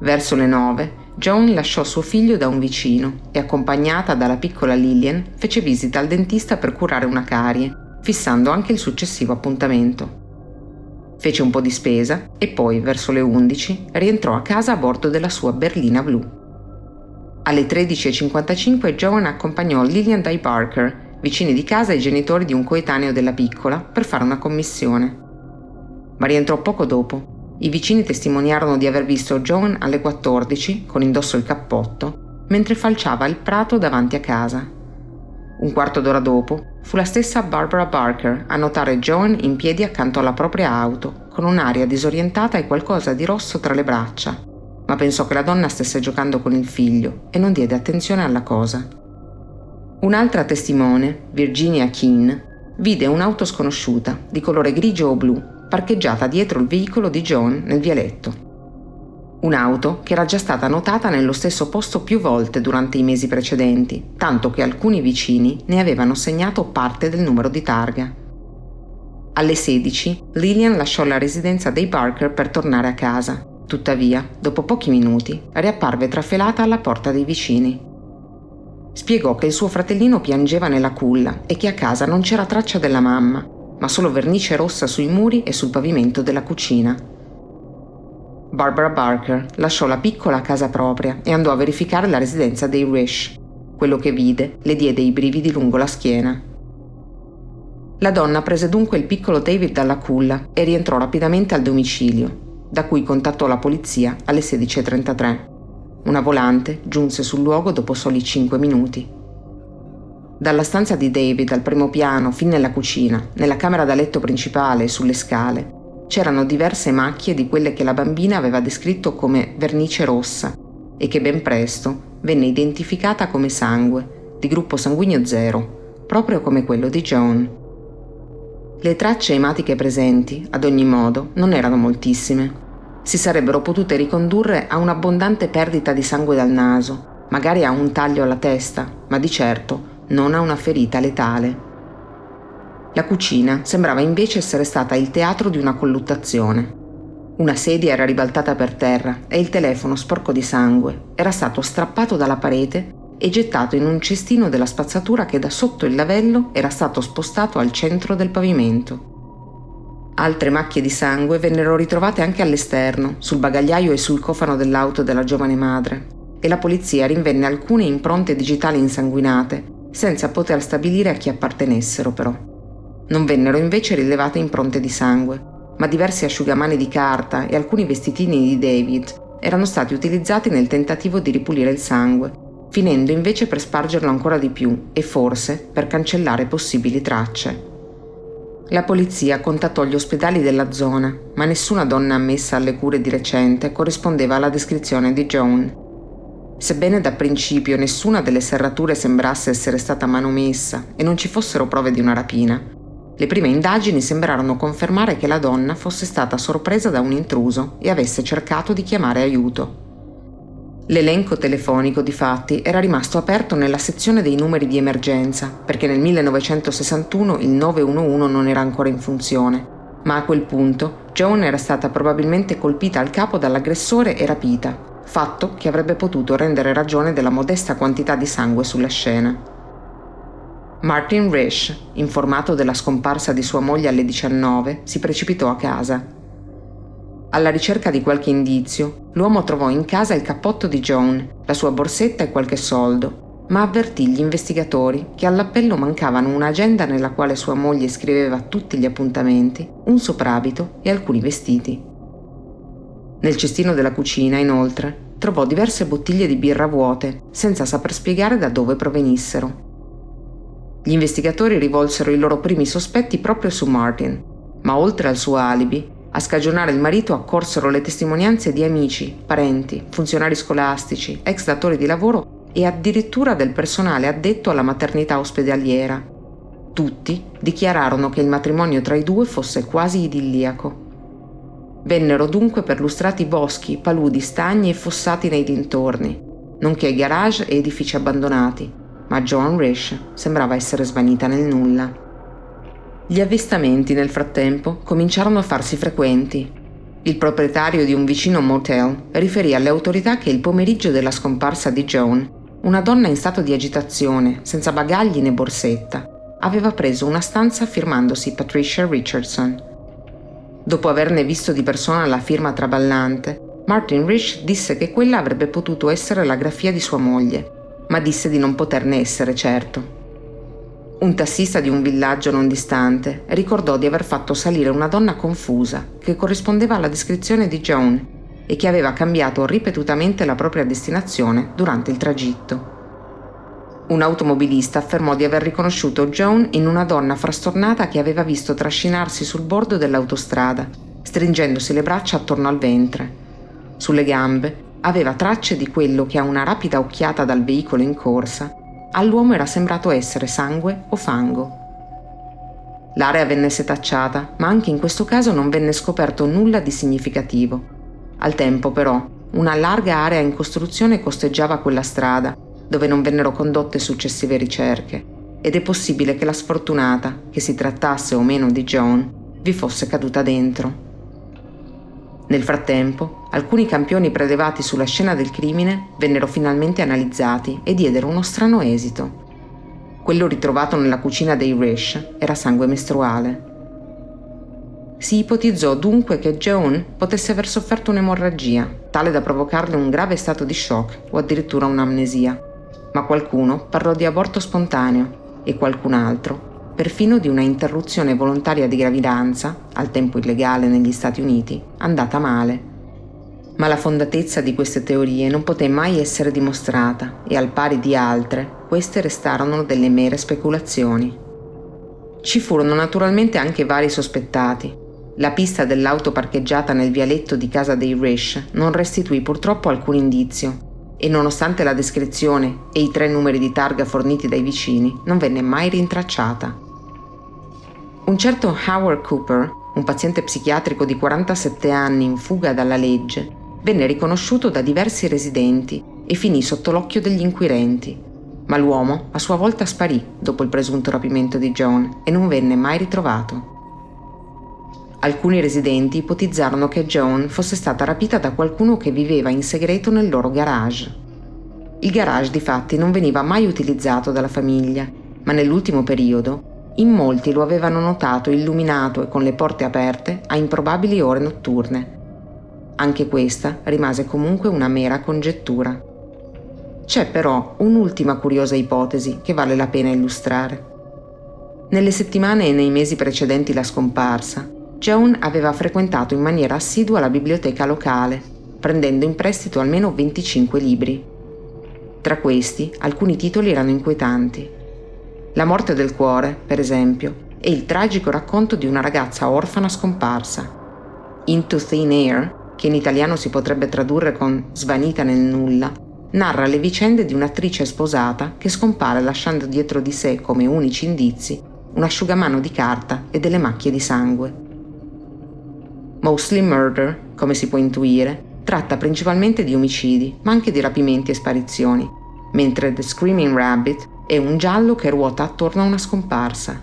Verso le nove, Joan lasciò suo figlio da un vicino e, accompagnata dalla piccola Lillian, fece visita al dentista per curare una carie, fissando anche il successivo appuntamento. Fece un po' di spesa e poi, verso le 11, rientrò a casa a bordo della sua berlina blu. Alle 13.55 Joan accompagnò Lillian Dye Barker, vicini di casa e genitori di un coetaneo della piccola, per fare una commissione. Ma rientrò poco dopo i vicini testimoniarono di aver visto Joan alle 14, con indosso il cappotto, mentre falciava il prato davanti a casa. Un quarto d'ora dopo, fu la stessa Barbara Barker a notare Joan in piedi accanto alla propria auto, con un'aria disorientata e qualcosa di rosso tra le braccia, ma pensò che la donna stesse giocando con il figlio e non diede attenzione alla cosa. Un'altra testimone, Virginia Keane, vide un'auto sconosciuta, di colore grigio o blu, parcheggiata dietro il veicolo di John nel vialetto. Un'auto che era già stata notata nello stesso posto più volte durante i mesi precedenti, tanto che alcuni vicini ne avevano segnato parte del numero di targa. Alle 16 Lillian lasciò la residenza dei Barker per tornare a casa. Tuttavia, dopo pochi minuti, riapparve trafelata alla porta dei vicini. Spiegò che il suo fratellino piangeva nella culla e che a casa non c'era traccia della mamma ma solo vernice rossa sui muri e sul pavimento della cucina. Barbara Barker lasciò la piccola a casa propria e andò a verificare la residenza dei Rish. Quello che vide le diede i brividi lungo la schiena. La donna prese dunque il piccolo David dalla culla e rientrò rapidamente al domicilio, da cui contattò la polizia alle 16.33. Una volante giunse sul luogo dopo soli 5 minuti. Dalla stanza di David al primo piano fin nella cucina, nella camera da letto principale e sulle scale, c'erano diverse macchie di quelle che la bambina aveva descritto come vernice rossa e che ben presto venne identificata come sangue, di gruppo sanguigno zero, proprio come quello di Joan. Le tracce ematiche presenti, ad ogni modo, non erano moltissime. Si sarebbero potute ricondurre a un'abbondante perdita di sangue dal naso, magari a un taglio alla testa, ma di certo non a una ferita letale. La cucina sembrava invece essere stata il teatro di una colluttazione. Una sedia era ribaltata per terra e il telefono sporco di sangue era stato strappato dalla parete e gettato in un cestino della spazzatura che da sotto il lavello era stato spostato al centro del pavimento. Altre macchie di sangue vennero ritrovate anche all'esterno, sul bagagliaio e sul cofano dell'auto della giovane madre, e la polizia rinvenne alcune impronte digitali insanguinate senza poter stabilire a chi appartenessero però. Non vennero invece rilevate impronte di sangue, ma diversi asciugamani di carta e alcuni vestitini di David erano stati utilizzati nel tentativo di ripulire il sangue, finendo invece per spargerlo ancora di più e forse per cancellare possibili tracce. La polizia contattò gli ospedali della zona, ma nessuna donna ammessa alle cure di recente corrispondeva alla descrizione di Joan Sebbene da principio nessuna delle serrature sembrasse essere stata manomessa e non ci fossero prove di una rapina, le prime indagini sembrarono confermare che la donna fosse stata sorpresa da un intruso e avesse cercato di chiamare aiuto. L'elenco telefonico, di fatti, era rimasto aperto nella sezione dei numeri di emergenza, perché nel 1961 il 911 non era ancora in funzione, ma a quel punto Joan era stata probabilmente colpita al capo dall'aggressore e rapita, fatto che avrebbe potuto rendere ragione della modesta quantità di sangue sulla scena. Martin Rish, informato della scomparsa di sua moglie alle 19, si precipitò a casa. Alla ricerca di qualche indizio, l'uomo trovò in casa il cappotto di Joan, la sua borsetta e qualche soldo, ma avvertì gli investigatori che all'appello mancavano un'agenda nella quale sua moglie scriveva tutti gli appuntamenti, un soprabito e alcuni vestiti. Nel cestino della cucina, inoltre, trovò diverse bottiglie di birra vuote, senza saper spiegare da dove provenissero. Gli investigatori rivolsero i loro primi sospetti proprio su Martin, ma oltre al suo alibi, a scagionare il marito accorsero le testimonianze di amici, parenti, funzionari scolastici, ex datori di lavoro e addirittura del personale addetto alla maternità ospedaliera. Tutti dichiararono che il matrimonio tra i due fosse quasi idilliaco. Vennero dunque perlustrati boschi, paludi, stagni e fossati nei dintorni, nonché garage e edifici abbandonati, ma Joan Rish sembrava essere svanita nel nulla. Gli avvistamenti nel frattempo cominciarono a farsi frequenti. Il proprietario di un vicino motel riferì alle autorità che il pomeriggio della scomparsa di Joan, una donna in stato di agitazione, senza bagagli né borsetta, aveva preso una stanza firmandosi Patricia Richardson. Dopo averne visto di persona la firma traballante, Martin Rich disse che quella avrebbe potuto essere la grafia di sua moglie, ma disse di non poterne essere certo. Un tassista di un villaggio non distante ricordò di aver fatto salire una donna confusa che corrispondeva alla descrizione di Joan e che aveva cambiato ripetutamente la propria destinazione durante il tragitto. Un automobilista affermò di aver riconosciuto Joan in una donna frastornata che aveva visto trascinarsi sul bordo dell'autostrada, stringendosi le braccia attorno al ventre. Sulle gambe aveva tracce di quello che a una rapida occhiata dal veicolo in corsa all'uomo era sembrato essere sangue o fango. L'area venne setacciata, ma anche in questo caso non venne scoperto nulla di significativo. Al tempo, però, una larga area in costruzione costeggiava quella strada, dove non vennero condotte successive ricerche, ed è possibile che la sfortunata, che si trattasse o meno di Joan, vi fosse caduta dentro. Nel frattempo, alcuni campioni prelevati sulla scena del crimine vennero finalmente analizzati e diedero uno strano esito. Quello ritrovato nella cucina dei Rish era sangue mestruale. Si ipotizzò dunque che Joan potesse aver sofferto un'emorragia, tale da provocarle un grave stato di shock o addirittura un'amnesia, ma qualcuno parlò di aborto spontaneo e qualcun altro perfino di una interruzione volontaria di gravidanza, al tempo illegale negli Stati Uniti, andata male. Ma la fondatezza di queste teorie non poté mai essere dimostrata e al pari di altre, queste restarono delle mere speculazioni. Ci furono naturalmente anche vari sospettati. La pista dell'auto parcheggiata nel vialetto di casa dei Rish non restituì purtroppo alcun indizio e nonostante la descrizione e i tre numeri di targa forniti dai vicini, non venne mai rintracciata. Un certo Howard Cooper, un paziente psichiatrico di 47 anni in fuga dalla legge, venne riconosciuto da diversi residenti e finì sotto l'occhio degli inquirenti. Ma l'uomo a sua volta sparì dopo il presunto rapimento di Joan e non venne mai ritrovato. Alcuni residenti ipotizzarono che Joan fosse stata rapita da qualcuno che viveva in segreto nel loro garage. Il garage di fatti non veniva mai utilizzato dalla famiglia, ma nell'ultimo periodo in molti lo avevano notato illuminato e con le porte aperte a improbabili ore notturne. Anche questa rimase comunque una mera congettura. C'è però un'ultima curiosa ipotesi che vale la pena illustrare. Nelle settimane e nei mesi precedenti la scomparsa, Joan aveva frequentato in maniera assidua la biblioteca locale, prendendo in prestito almeno 25 libri. Tra questi, alcuni titoli erano inquietanti. La morte del cuore, per esempio, è il tragico racconto di una ragazza orfana scomparsa. Into Thin Air, che in italiano si potrebbe tradurre con Svanita nel nulla, narra le vicende di un'attrice sposata che scompare lasciando dietro di sé come unici indizi un asciugamano di carta e delle macchie di sangue. Mostly Murder, come si può intuire, tratta principalmente di omicidi, ma anche di rapimenti e sparizioni, mentre The Screaming Rabbit e un giallo che ruota attorno a una scomparsa.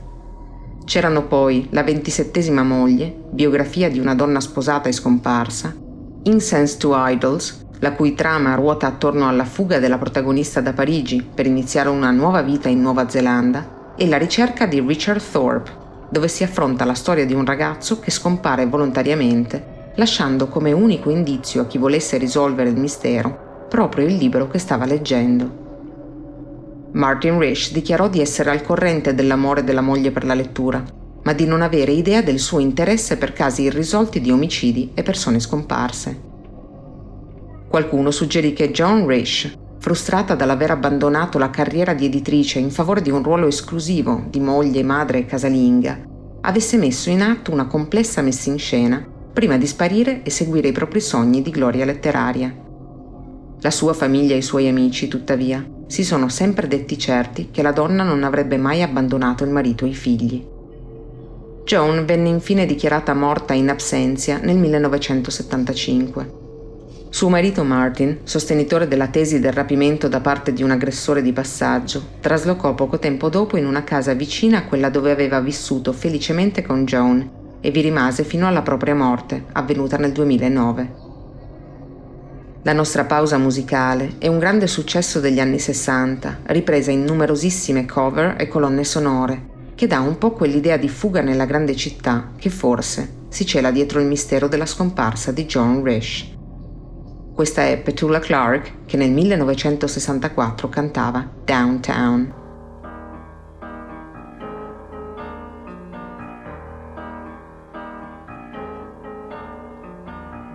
C'erano poi La ventisettesima moglie, biografia di una donna sposata e scomparsa, Incense to Idols, la cui trama ruota attorno alla fuga della protagonista da Parigi per iniziare una nuova vita in Nuova Zelanda, e La ricerca di Richard Thorpe, dove si affronta la storia di un ragazzo che scompare volontariamente, lasciando come unico indizio a chi volesse risolvere il mistero proprio il libro che stava leggendo. Martin Rich dichiarò di essere al corrente dell'amore della moglie per la lettura, ma di non avere idea del suo interesse per casi irrisolti di omicidi e persone scomparse. Qualcuno suggerì che John Rich, frustrata dall'aver abbandonato la carriera di editrice in favore di un ruolo esclusivo di moglie, madre e casalinga, avesse messo in atto una complessa messa in scena prima di sparire e seguire i propri sogni di gloria letteraria. La sua famiglia e i suoi amici, tuttavia, si sono sempre detti certi che la donna non avrebbe mai abbandonato il marito e i figli. Joan venne infine dichiarata morta in absenza nel 1975. Suo marito Martin, sostenitore della tesi del rapimento da parte di un aggressore di passaggio, traslocò poco tempo dopo in una casa vicina a quella dove aveva vissuto felicemente con Joan e vi rimase fino alla propria morte, avvenuta nel 2009. La nostra pausa musicale è un grande successo degli anni 60, ripresa in numerosissime cover e colonne sonore, che dà un po' quell'idea di fuga nella grande città che forse si cela dietro il mistero della scomparsa di John Rish. Questa è Petula Clark che nel 1964 cantava Downtown.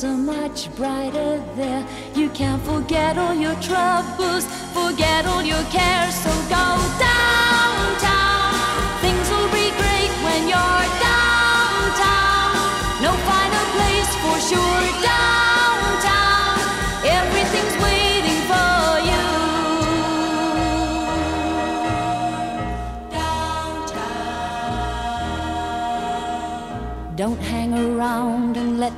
Are much brighter there. You can forget all your troubles, forget all your cares. So go downtown.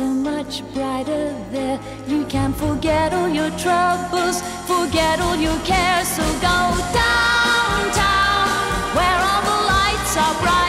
Are much brighter there. You can forget all your troubles, forget all your cares. So go downtown, where all the lights are bright.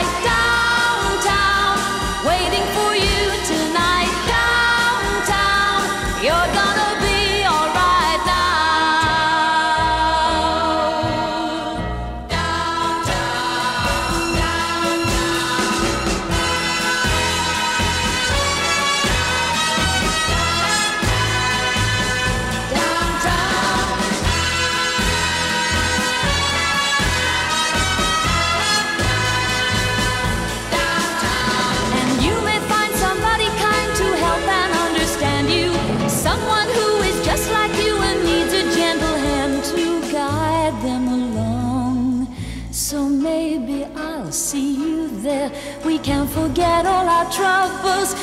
Troubles,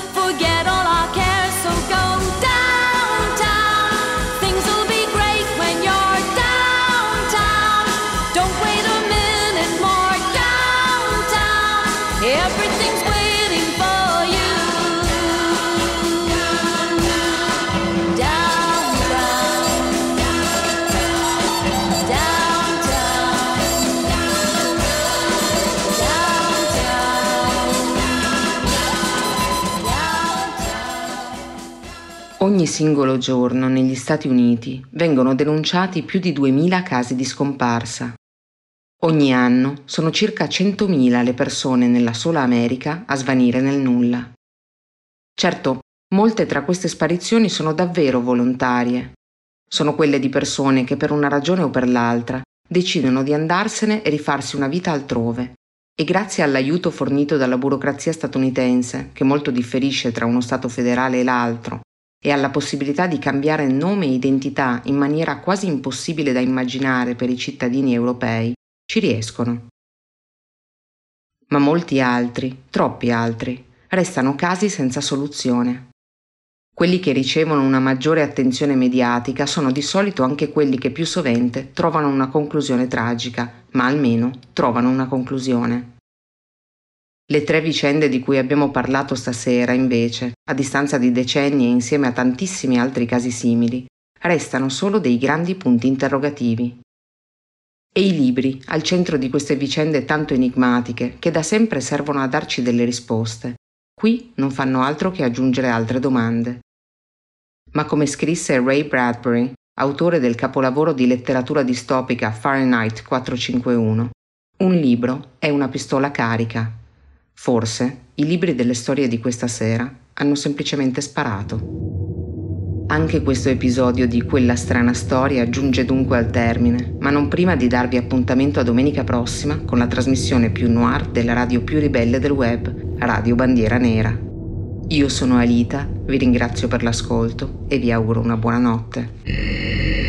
Ogni singolo giorno negli Stati Uniti vengono denunciati più di 2000 casi di scomparsa. Ogni anno sono circa 100.000 le persone nella sola America a svanire nel nulla. Certo, molte tra queste sparizioni sono davvero volontarie. Sono quelle di persone che per una ragione o per l'altra decidono di andarsene e rifarsi una vita altrove. E grazie all'aiuto fornito dalla burocrazia statunitense, che molto differisce tra uno Stato federale e l'altro, e alla possibilità di cambiare nome e identità in maniera quasi impossibile da immaginare per i cittadini europei, ci riescono. Ma molti altri, troppi altri, restano casi senza soluzione. Quelli che ricevono una maggiore attenzione mediatica sono di solito anche quelli che più sovente trovano una conclusione tragica, ma almeno trovano una conclusione. Le tre vicende di cui abbiamo parlato stasera, invece, a distanza di decenni e insieme a tantissimi altri casi simili, restano solo dei grandi punti interrogativi. E i libri, al centro di queste vicende tanto enigmatiche, che da sempre servono a darci delle risposte, qui non fanno altro che aggiungere altre domande. Ma come scrisse Ray Bradbury, autore del capolavoro di letteratura distopica Fahrenheit 451, un libro è una pistola carica. Forse i libri delle storie di questa sera hanno semplicemente sparato. Anche questo episodio di Quella strana storia giunge dunque al termine, ma non prima di darvi appuntamento a domenica prossima con la trasmissione più noir della radio più ribelle del web, Radio Bandiera Nera. Io sono Alita, vi ringrazio per l'ascolto e vi auguro una buona notte.